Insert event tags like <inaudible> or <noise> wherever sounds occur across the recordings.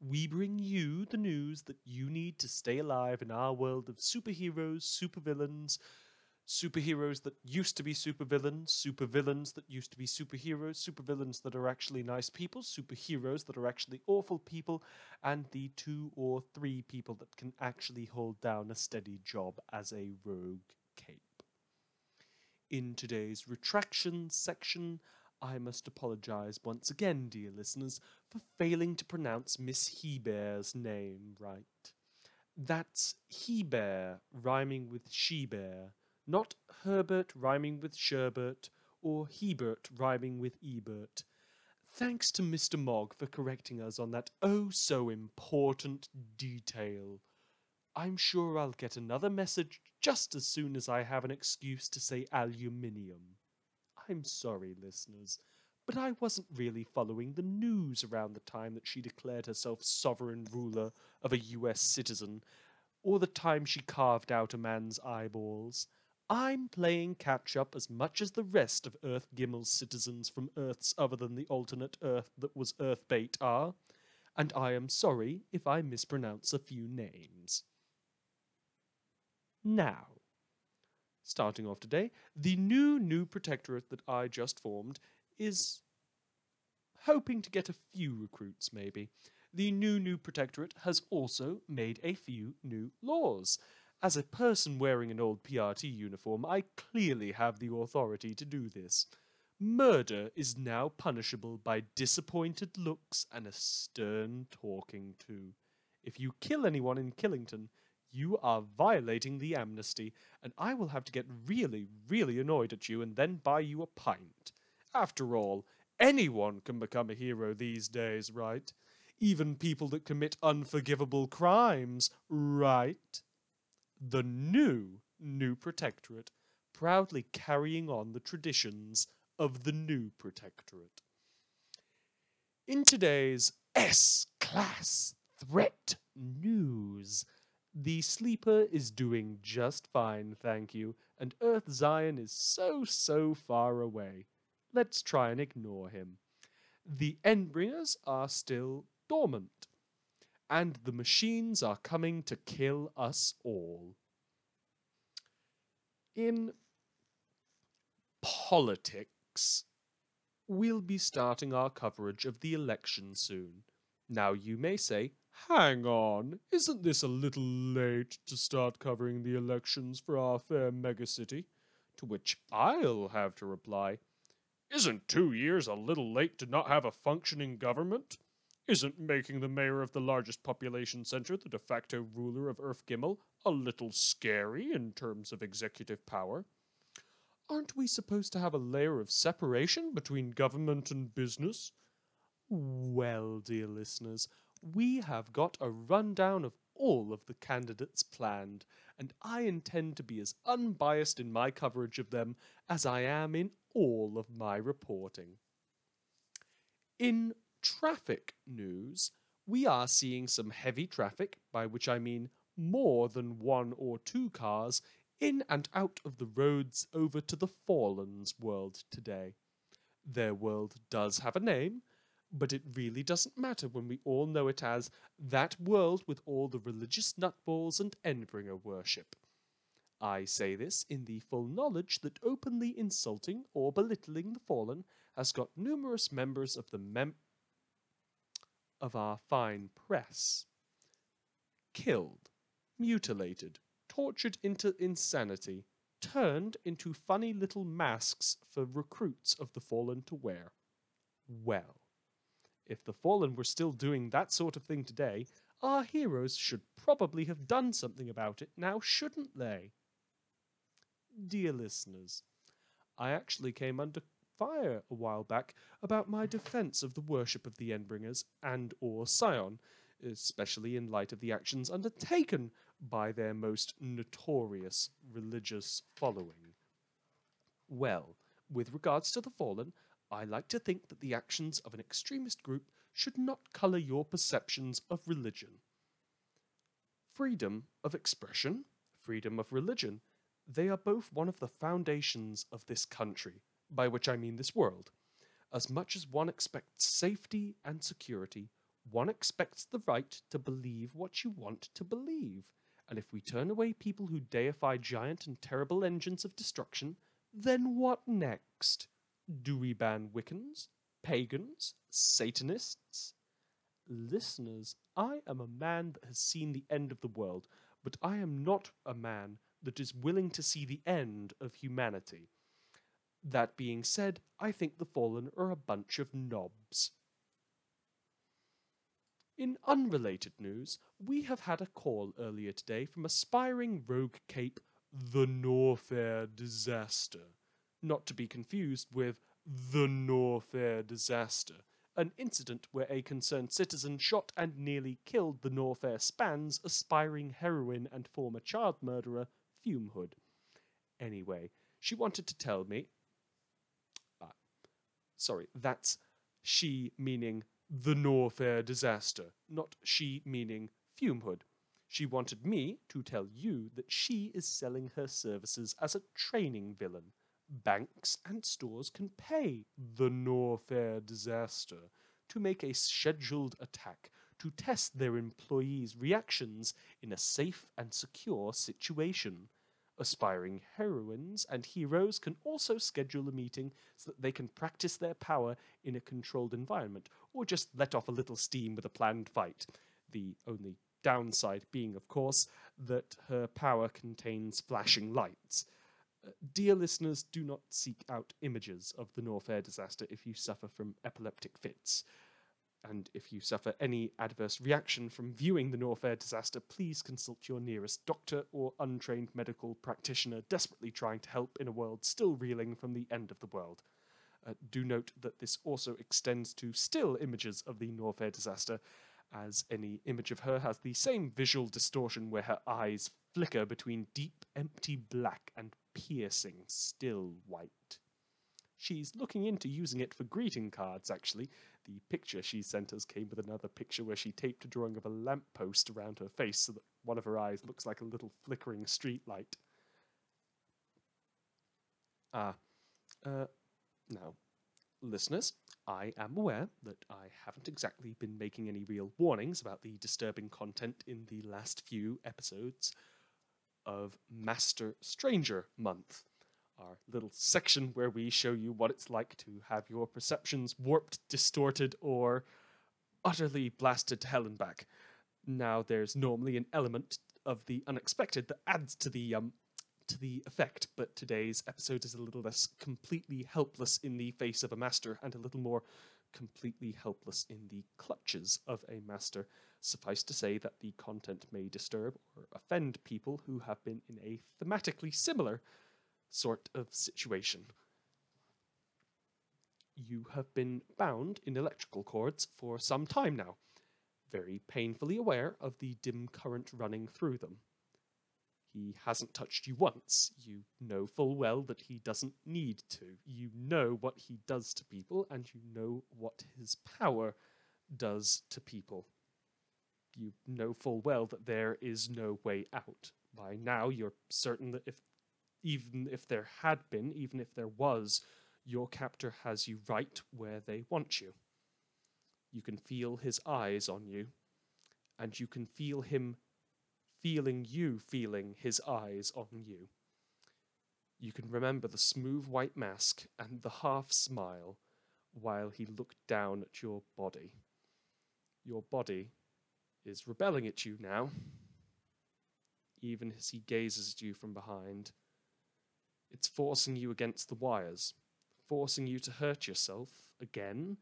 We bring you the news that you need to stay alive in our world of superheroes, supervillains, superheroes that used to be supervillains, supervillains that used to be superheroes, supervillains that are actually nice people, superheroes that are actually awful people, and the two or three people that can actually hold down a steady job as a rogue cape. In today's retraction section, I must apologize once again, dear listeners, for failing to pronounce Miss Heber's name right. That's Heber rhyming with she-bear, not Herbert rhyming with Sherbert, or Hebert rhyming with Ebert. Thanks to Mr. Mogg for correcting us on that oh so important detail. I'm sure I'll get another message just as soon as I have an excuse to say aluminium. I'm sorry, listeners, but I wasn't really following the news around the time that she declared herself sovereign ruler of a US citizen, or the time she carved out a man's eyeballs. I'm playing catch up as much as the rest of Earth Gimel's citizens from Earths other than the alternate Earth that was Earth Bet are, and I am sorry if I mispronounce a few names. Now, starting off today, the new new protectorate that I just formed is hoping to get a few recruits, maybe. The new new protectorate has also made a few new laws. As a person wearing an old PRT uniform, I clearly have the authority to do this. Murder is now punishable by disappointed looks and a stern talking to. If you kill anyone in Killington, you are violating the amnesty, and I will have to get really, really annoyed at you and then buy you a pint. After all, anyone can become a hero these days, right? Even people that commit unforgivable crimes, right? The new, new protectorate, proudly carrying on the traditions of the new protectorate. In today's S Class Threat News, the sleeper is doing just fine, thank you, and Earth Zayin is so, so far away. Let's try and ignore him. The Endbringers are still dormant, and the machines are coming to kill us all. In politics, we'll be starting our coverage of the election soon. Now, you may say, Hang on, isn't this a little late to start covering the elections for our fair megacity? To which I'll have to reply, Isn't two years a little late to not have a functioning government? Isn't making the mayor of the largest population center the de facto ruler of Earth Gimel a little scary in terms of executive power? Aren't we supposed to have a layer of separation between government and business? Well, dear listeners, we have got a rundown of all of the candidates planned, and I intend to be as unbiased in my coverage of them as I am in all of my reporting. In traffic news, we are seeing some heavy traffic, by which I mean more than one or two cars, in and out of the roads over to the Fallen's world today. Their world does have a name, but it really doesn't matter when we all know it as that world with all the religious nutballs and Endbringer worship. I say this in the full knowledge that openly insulting or belittling the fallen has got numerous members of the mem of our fine press killed, mutilated, tortured into insanity, turned into funny little masks for recruits of the fallen to wear. Well, if the Fallen were still doing that sort of thing today, our heroes should probably have done something about it now, shouldn't they? Dear listeners, I actually came under fire a while back about my defense of the worship of the Endbringers and or Scion, especially in light of the actions undertaken by their most notorious religious following. Well, with regards to the fallen, I like to think that the actions of an extremist group should not colour your perceptions of religion. Freedom of expression, freedom of religion, they are both one of the foundations of this country, by which I mean this world. As much as one expects safety and security, one expects the right to believe what you want to believe. And if we turn away people who deify giant and terrible engines of destruction, then what next? Do we ban Wiccans, pagans, Satanists? Listeners, I am a man that has seen the end of the world, but I am not a man that is willing to see the end of humanity. That being said, I think the Fallen are a bunch of knobs. In unrelated news, we have had a call earlier today from aspiring rogue cape the Norfair Disaster, not to be confused with the Norfair Disaster, an incident where a concerned citizen shot and nearly killed the Norfair Span's aspiring heroine and former child murderer, Fumehood. Anyway, she wanted to tell me. Uh, sorry, that's she meaning the Norfair disaster, not she meaning Fumehood. She wanted me to tell you that she is selling her services as a training villain. Banks and stores can pay the Norfair disaster to make a scheduled attack to test their employees' reactions in a safe and secure situation. Aspiring heroines and heroes can also schedule a meeting so that they can practice their power in a controlled environment, or just let off a little steam with a planned fight. The only downside being, of course, that her power contains flashing lights. Uh, dear listeners, do not seek out images of the Norfair disaster if you suffer from epileptic fits and if you suffer any adverse reaction from viewing the Norfair disaster, please consult your nearest doctor or untrained medical practitioner desperately trying to help in a world still reeling from the end of the world. Uh, do note that this also extends to still images of the Norfair disaster, as any image of her has the same visual distortion where her eyes flicker between deep, empty black and piercing, still white. She's looking into using it for greeting cards, actually, the picture she sent us came with another picture where she taped a drawing of a lamppost around her face so that one of her eyes looks like a little flickering street light. Ah, uh, now, listeners, I am aware that I haven't exactly been making any real warnings about the disturbing content in the last few episodes of Master Stranger Month our little section where we show you what it's like to have your perceptions warped, distorted, or utterly blasted to hell and back. Now, there's normally an element of the unexpected that adds to the um, to the effect, but today's episode is a little less completely helpless in the face of a master and a little more completely helpless in the clutches of a master. Suffice to say that the content may disturb or offend people who have been in a thematically similar sort of situation. You have been bound in electrical cords for some time now, very painfully aware of the dim current running through them. He hasn't touched you once. You know full well that he doesn't need to. You know what he does to people, and you know what his power does to people. You know full well that there is no way out. By now, you're certain that if even if there had been, even if there was, your captor has you right where they want you. You can feel his eyes on you, and you can feel him feeling you feeling his eyes on you. You can remember the smooth white mask and the half smile while he looked down at your body. Your body is rebelling at you now, even as he gazes at you from behind. It's forcing you against the wires, forcing you to hurt yourself again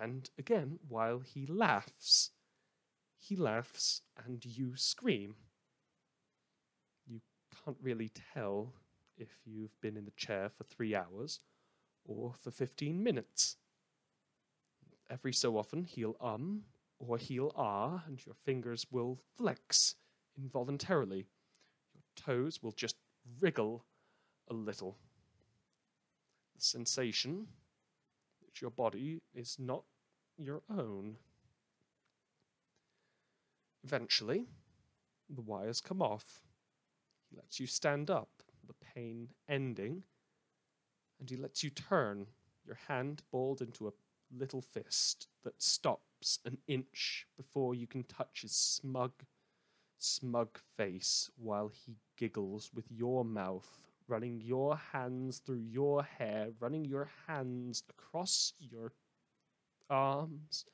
and again while he laughs. He laughs and you scream. You can't really tell if you've been in the chair for three hours or for 15 minutes. Every so often he'll um or he'll ah, and your fingers will flex involuntarily. Your toes will just wriggle a little. The sensation that your body is not your own. Eventually, the wires come off. He lets you stand up, the pain ending, and he lets you turn, your hand balled into a little fist that stops an inch before you can touch his smug, smug face while he giggles with your mouth, running your hands through your hair, running your hands across your arms,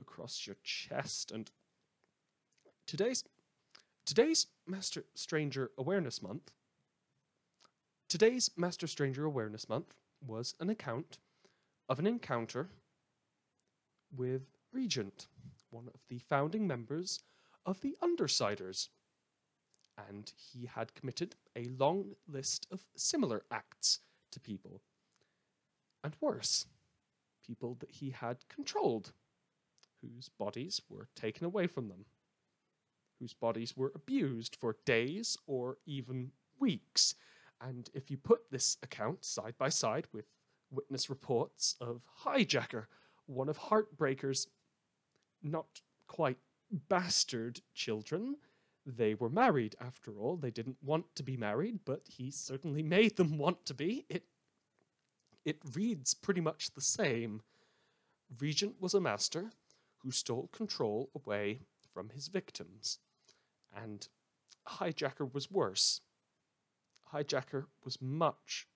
across your chest, and today's today's Master Stranger Awareness Month. Today's Master Stranger Awareness Month was an account of an encounter with Regent, one of the founding members of the Undersiders. And he had committed a long list of similar acts to people. And worse, people that he had controlled, whose bodies were taken away from them, whose bodies were abused for days or even weeks. And if you put this account side by side with witness reports of Hijacker, one of Heartbreaker's not quite bastard children. They were married, after all. They didn't want to be married, but he certainly <laughs> made them want to be. It, it reads pretty much the same. Regent was a master who stole control away from his victims. And Hijacker was worse. Hijacker was much,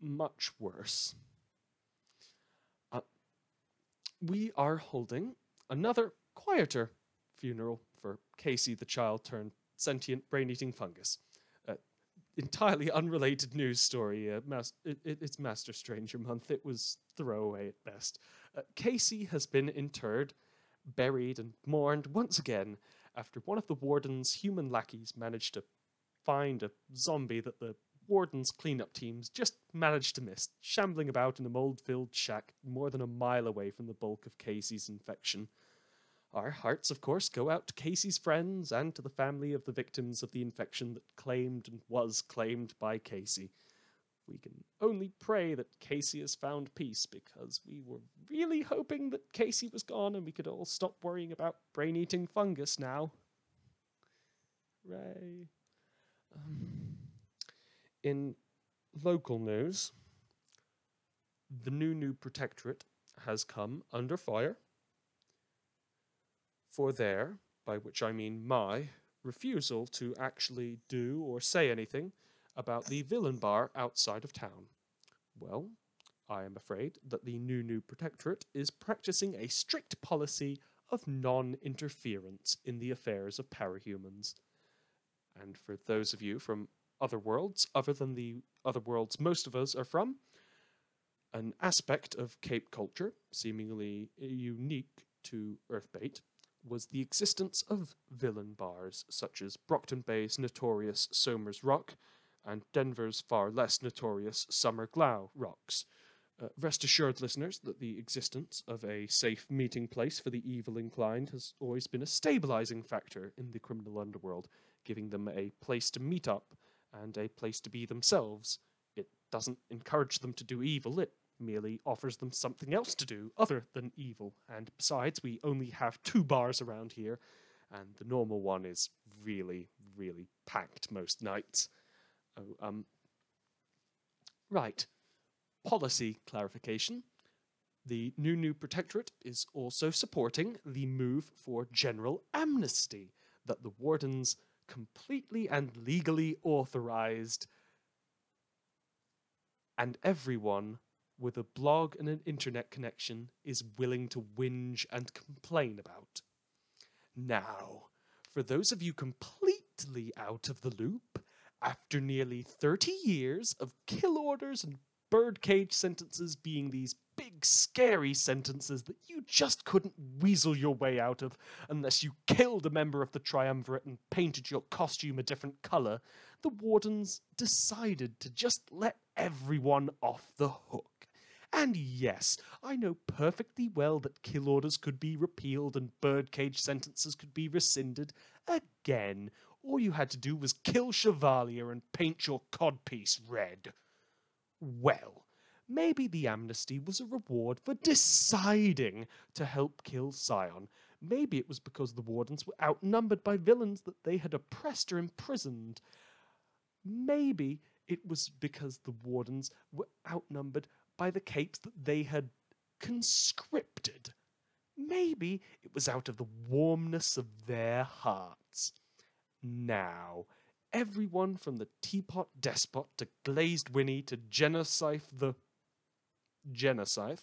much worse uh, we are holding another quieter funeral for Casey, the child turned sentient brain eating fungus. Uh, entirely unrelated news story. Uh, mas- it, it, it's Master Stranger month. It was throwaway at best. Uh, Casey has been interred, buried, and mourned once again after one of the warden's human lackeys managed to find a zombie that the Warden's cleanup teams just managed to miss, shambling about in a mold filled shack more than a mile away from the bulk of Casey's infection. Our hearts, of course, go out to Casey's friends and to the family of the victims of the infection that claimed and was claimed by Casey. We can only pray that Casey has found peace because we were really hoping that Casey was gone and we could all stop worrying about brain eating fungus now. Ray. Um, in local news, the new new protectorate has come under fire for their, by which I mean my, refusal to actually do or say anything about the villain bar outside of town. Well, I am afraid that the new new protectorate is practicing a strict policy of non interference in the affairs of parahumans. And for those of you from other worlds, other than the other worlds most of us are from. An aspect of Cape culture, seemingly unique to Earthbet, was the existence of villain bars, such as Brockton Bay's notorious Somers Rock and Denver's far less notorious Summer Glau rocks. Uh, rest assured, listeners, that the existence of a safe meeting place for the evil inclined has always been a stabilizing factor in the criminal underworld, giving them a place to meet up and a place to be themselves. It doesn't encourage them to do evil, it merely offers them something else to do other than evil. And besides, we only have two bars around here, and the normal one is really, really packed most nights. Oh, um, right. Policy clarification. The new new protectorate is also supporting the move for general amnesty that the wardens completely and legally authorized, and everyone with a blog and an internet connection is willing to whinge and complain about. Now, for those of you completely out of the loop, after nearly 30 years of kill orders and birdcage sentences being these big, scary sentences that you just couldn't weasel your way out of unless you killed a member of the triumvirate and painted your costume a different colour, the wardens decided to just let everyone off the hook And yes, I know perfectly well that kill orders could be repealed and birdcage sentences could be rescinded. Again, all you had to do was kill Chevalier and paint your codpiece red. Well, maybe the amnesty was a reward for deciding to help kill Scion. Maybe it was because the wardens were outnumbered by villains that they had oppressed or imprisoned. Maybe it was because the wardens were outnumbered by the capes that they had conscripted. Maybe it was out of the warmness of their hearts. Now, everyone from the teapot despot to glazed Winnie to Genocide the Genocide,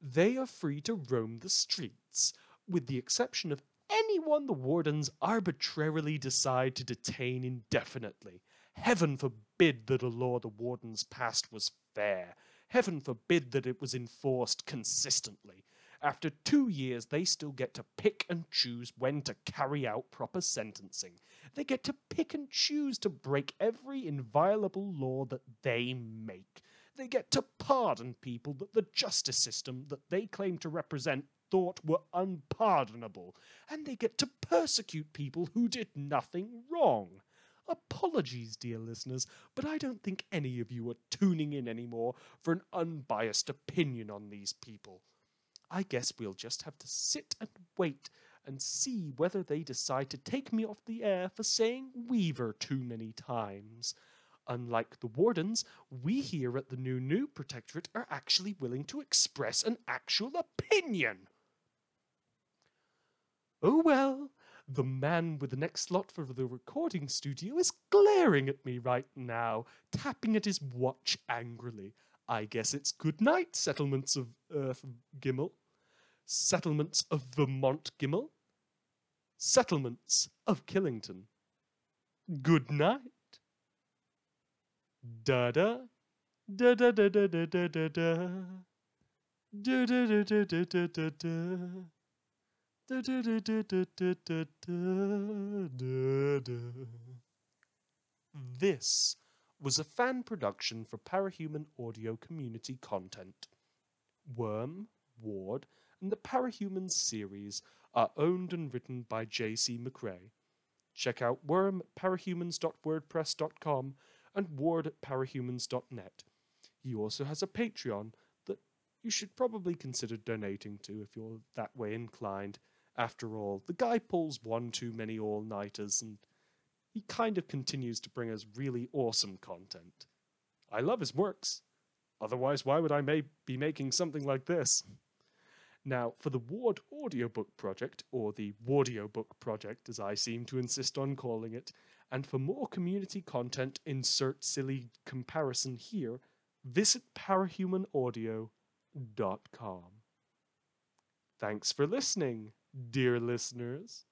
they are free to roam the streets, with the exception of anyone the wardens arbitrarily decide to detain indefinitely. Heaven forbid that a law the wardens passed was fair. Heaven forbid that it was enforced consistently. After two years, they still get to pick and choose when to carry out proper sentencing. They get to pick and choose to break every inviolable law that they make. They get to pardon people that the justice system that they claim to represent thought were unpardonable. And they get to persecute people who did nothing wrong. Apologies, dear listeners, but I don't think any of you are tuning in anymore for an unbiased opinion on these people. I guess we'll just have to sit and wait and see whether they decide to take me off the air for saying Weaver too many times. Unlike the wardens, we here at the New New Protectorate are actually willing to express an actual opinion. Oh well, the man with the next slot for the recording studio is glaring at me right now, tapping at his watch angrily. I guess it's good night, settlements of Earth Gimel. Settlements of Vermont Gimel. Settlements of Killington. Good night. Da da. Da da da da da da da da. Da da da da da da da da. This was a fan production for Parahuman Audio Community content. Worm, Ward, and the Parahumans series are owned and written by J.C. McCrae. Check out Worm at parahumans.wordpress.com and Ward at parahumans.net. He also has a Patreon that you should probably consider donating to if you're that way inclined. After all, the guy pulls one too many all nighters and he kind of continues to bring us really awesome content. I love his works. Otherwise, why would I may be making something like this? Now, for the Ward Audiobook Project, or the Wardiobook Project as I seem to insist on calling it, and for more community content, insert silly comparison here, visit parahumanaudio.com. Thanks for listening, dear listeners.